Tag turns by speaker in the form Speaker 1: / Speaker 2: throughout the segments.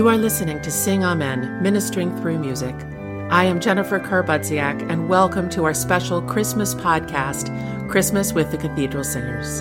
Speaker 1: You are listening to Sing Amen, Ministering Through Music. I am Jennifer Kerr Budziak, and welcome to our special Christmas podcast, Christmas with the Cathedral Singers.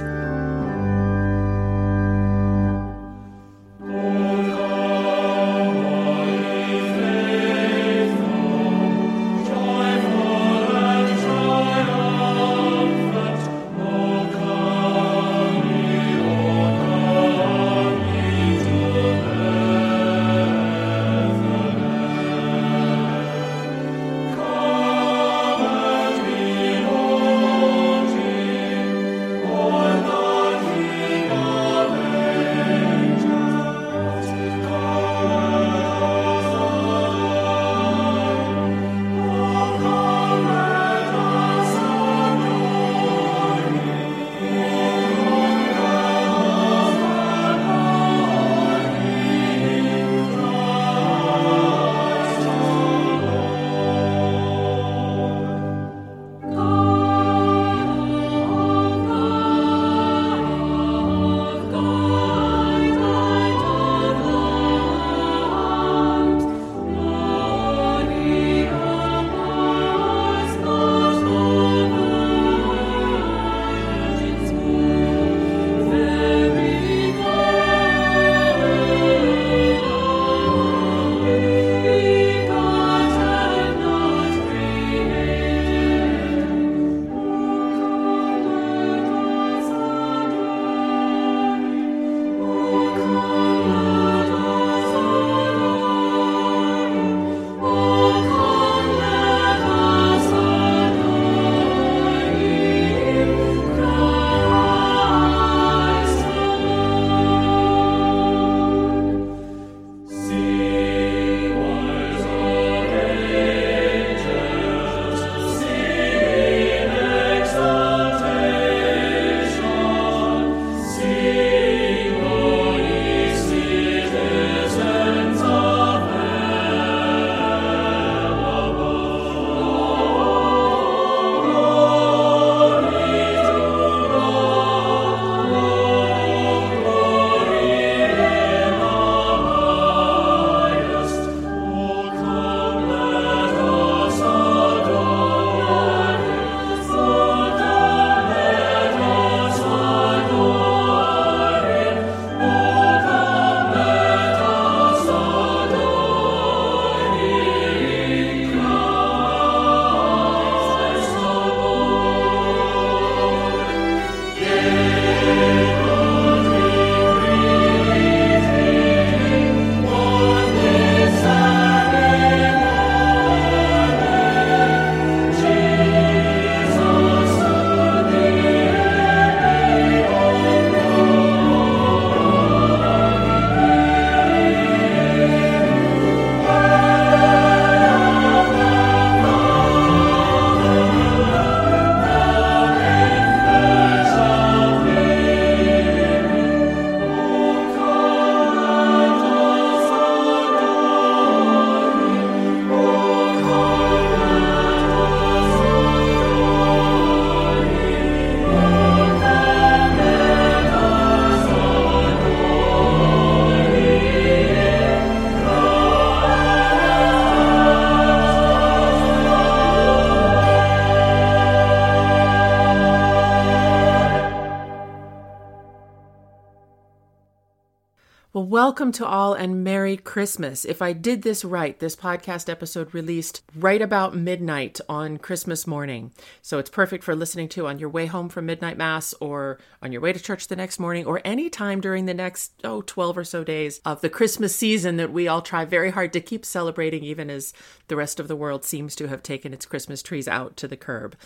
Speaker 1: Welcome to all and Merry Christmas. If I did this right, this podcast episode released right about midnight on Christmas morning. So it's perfect for listening to on your way home from midnight mass or on your way to church the next morning or any time during the next, oh, 12 or so days of the Christmas season that we all try very hard to keep celebrating, even as the rest of the world seems to have taken its Christmas trees out to the curb.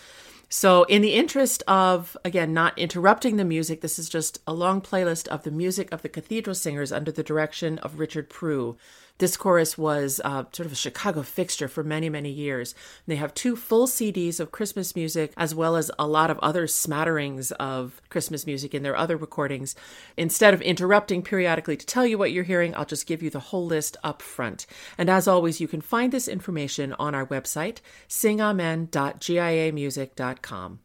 Speaker 1: So, in the interest of, again, not interrupting the music, this is just a long playlist of the music of the cathedral singers under the direction of Richard Proulx. This chorus was uh, sort of a Chicago fixture for many, many years. They have two full CDs of Christmas music, as well as a lot of other smatterings of Christmas music in their other recordings. Instead of interrupting periodically to tell you what you're hearing, I'll just give you the whole list up front. And as always, you can find this information on our website, singamen.giamusic.com.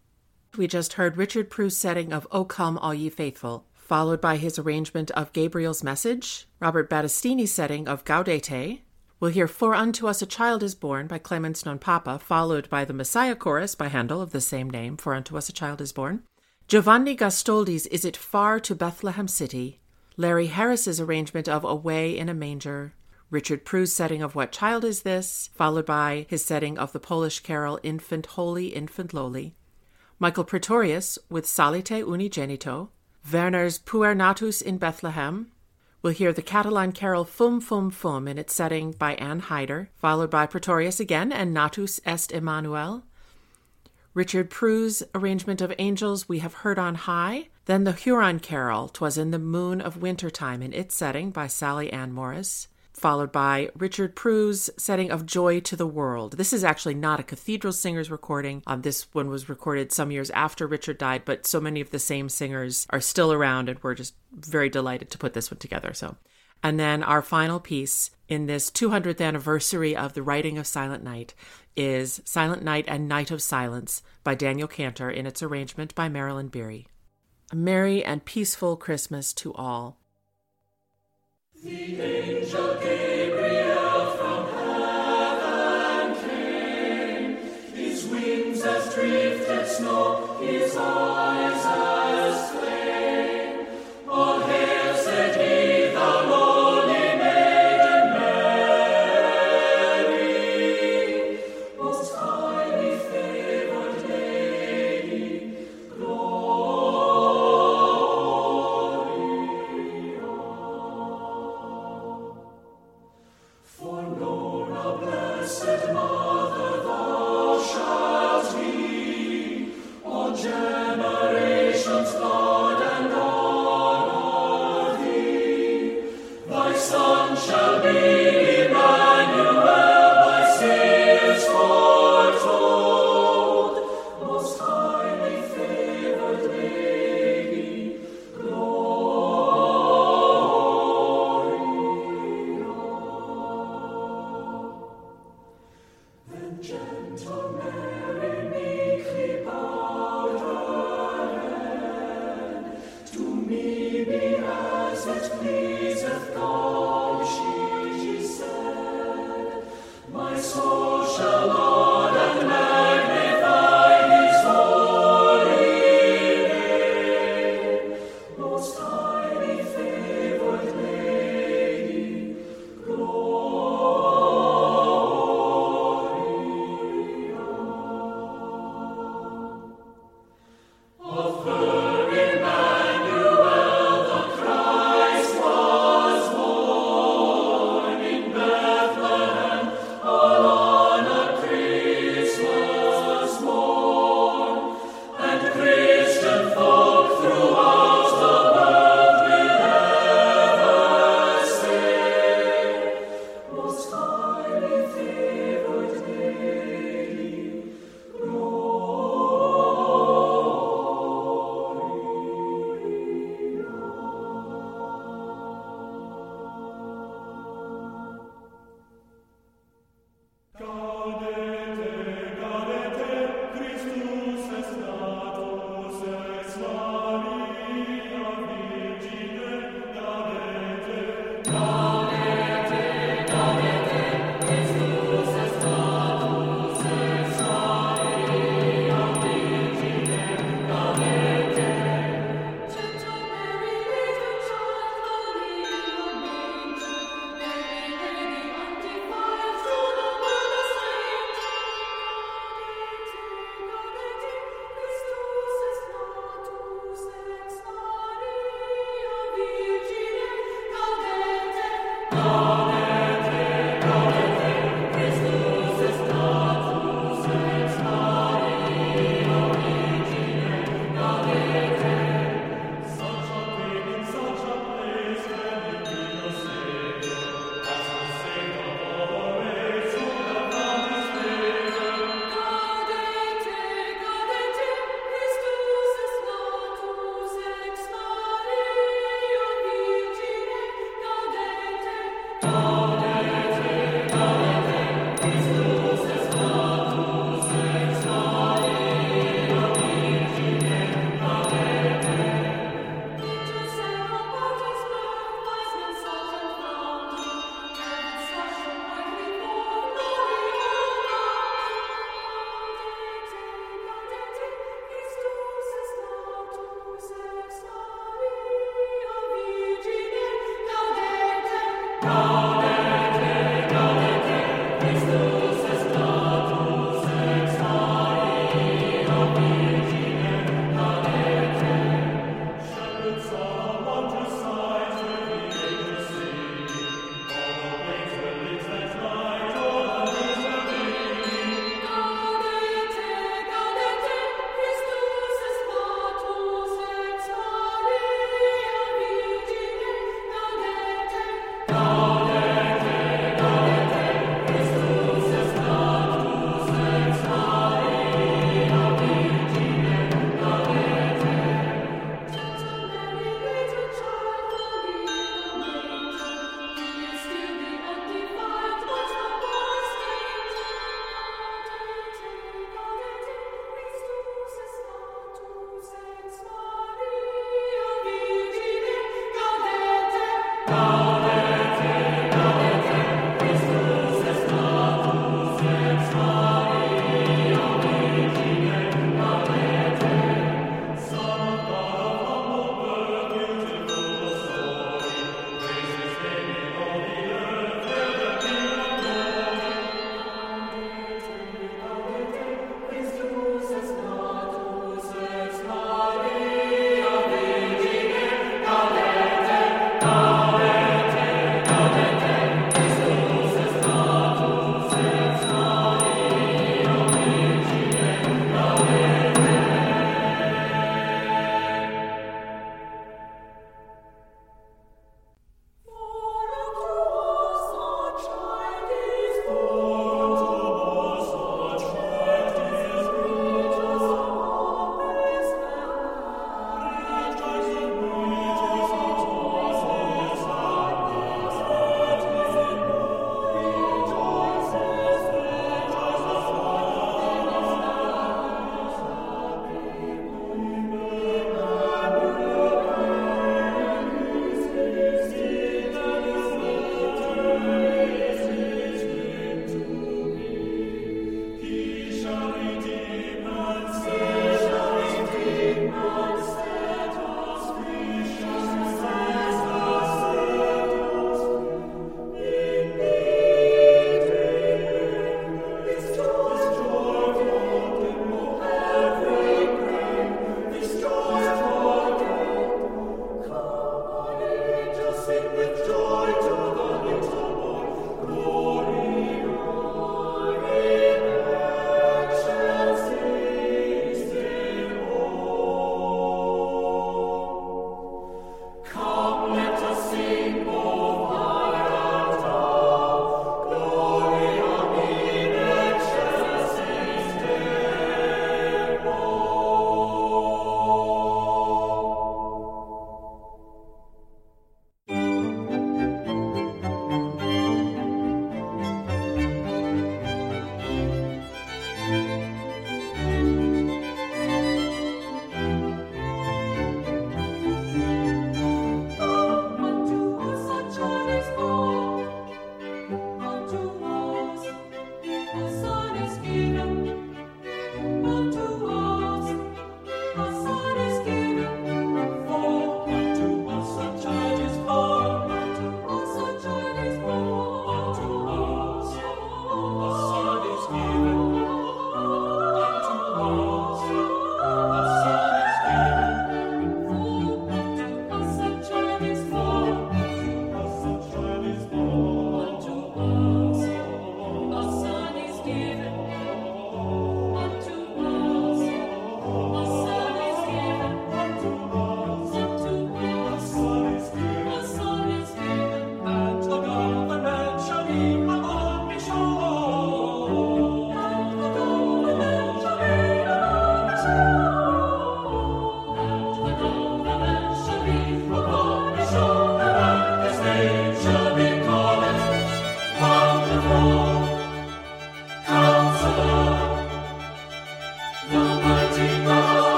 Speaker 1: We just heard Richard Proulx's setting of O Come All Ye Faithful, followed by his arrangement of Gabriel's Message, Robert Batastini's setting of Gaudete. We'll hear For Unto Us a Child is Born by Clemens non Papa, followed by the Messiah Chorus by Handel of the same name, For Unto Us a Child is Born. Giovanni Gastoldi's Is It Far to Bethlehem City, Larry Harris's arrangement of Away in a Manger, Richard Proulx's setting of What Child Is This, followed by his setting of the Polish carol Infant Holy, Infant Lowly, Michael Praetorius with Psallite Unigenito, Werner's Puer Natus in Bethlehem. We'll hear the Catalan carol Fum Fum Fum in its setting by Anne Hyder, followed by Praetorius again and Natus est Emmanuel. Richard Proulx's arrangement of Angels We Have Heard on High, then the Huron carol Twas in the Moon of Winter Time in its setting by Sally Ann Morris followed by Richard Proulx's setting of Joy to the World. This is actually not a Cathedral Singers recording. Um, this one was recorded some years after Richard died, but so many of the same singers are still around, and we're just very delighted to put this one together. So, and then our final piece in this 200th anniversary of the writing of Silent Night is Silent Night and Night of Silence by Daniel Kantor in its arrangement by Marilyn Beery. A merry and peaceful Christmas to all. Snow, his eyes as flame.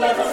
Speaker 1: Let us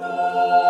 Speaker 1: Lord.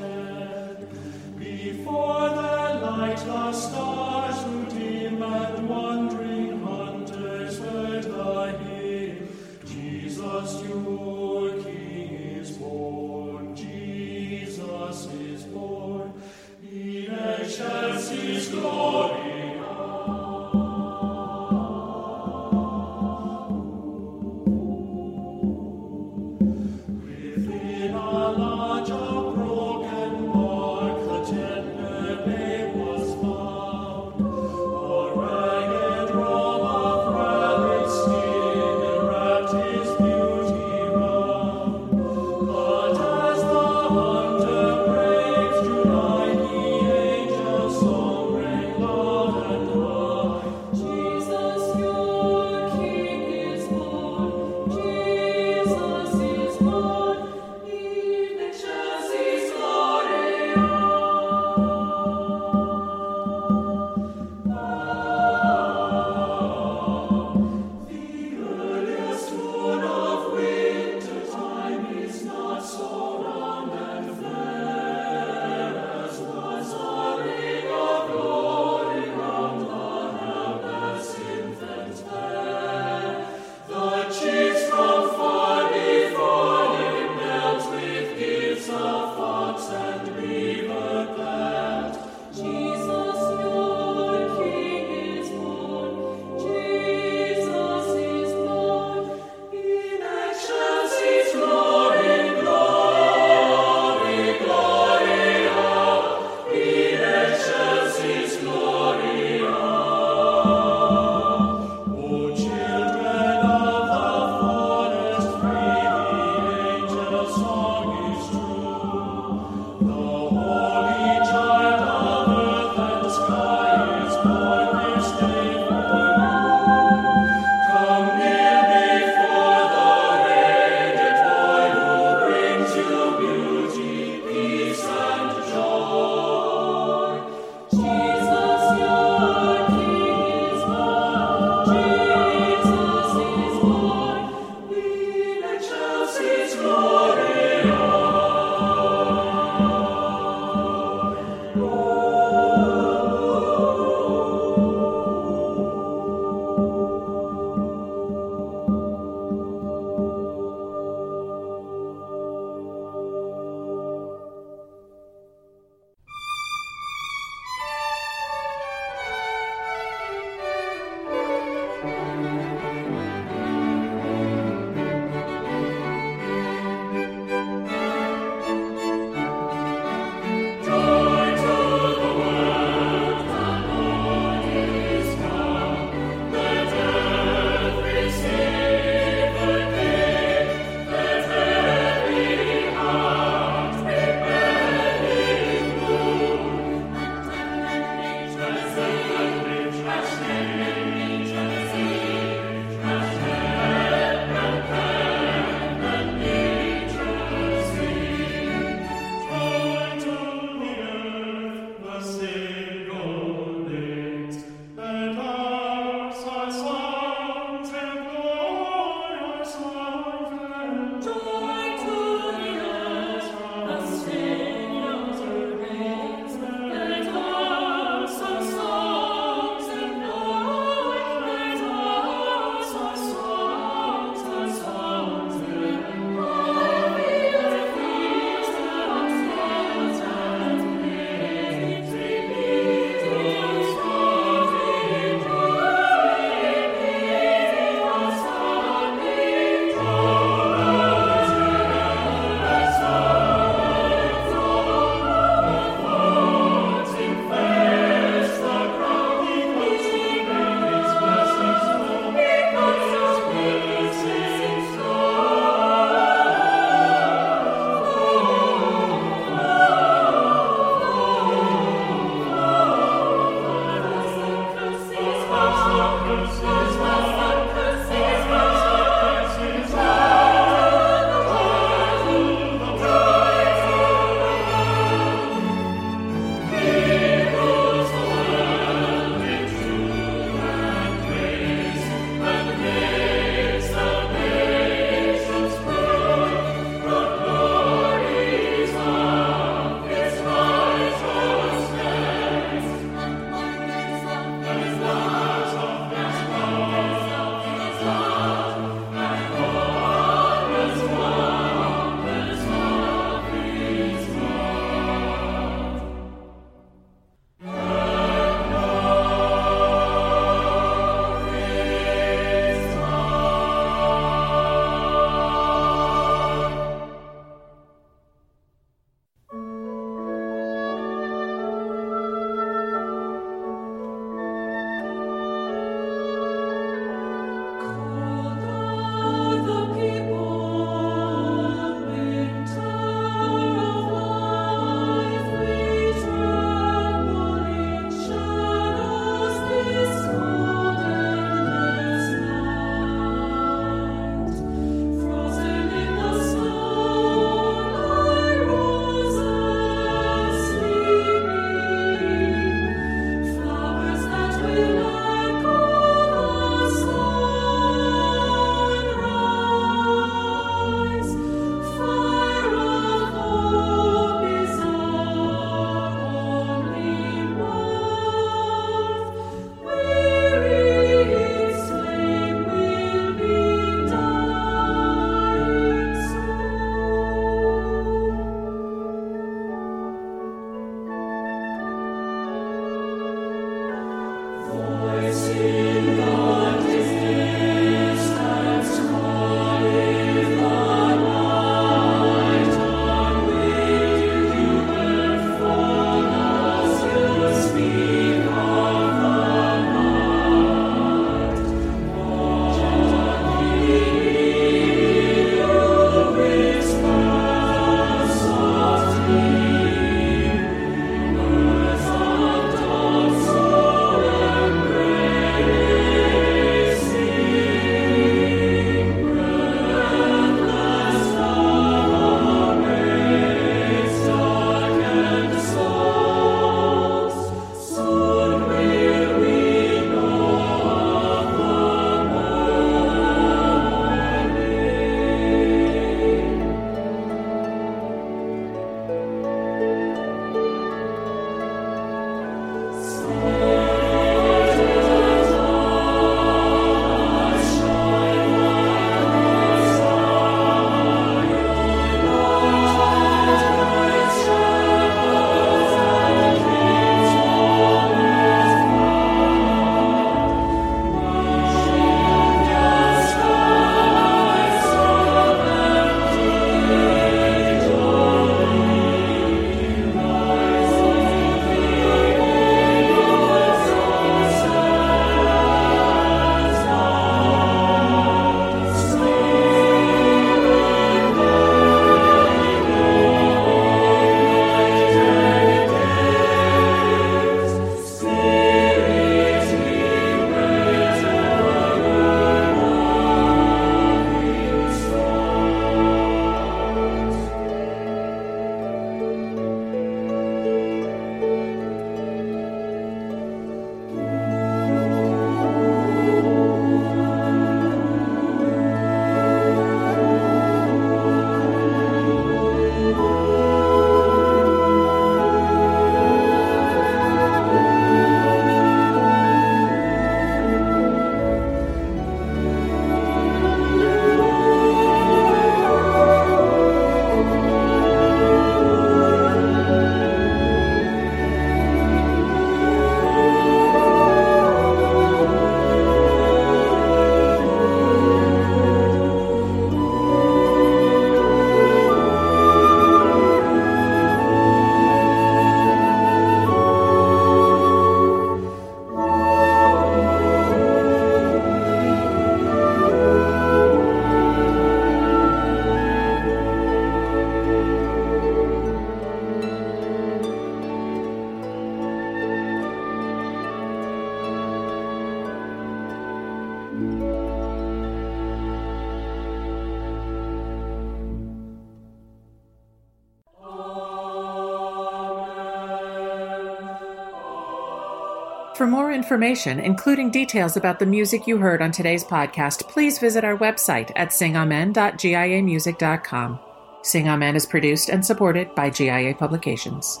Speaker 2: For more information, including details about the music you heard on today's podcast, please visit our website at singamen.giamusic.com. Sing Amen is produced and supported by GIA Publications.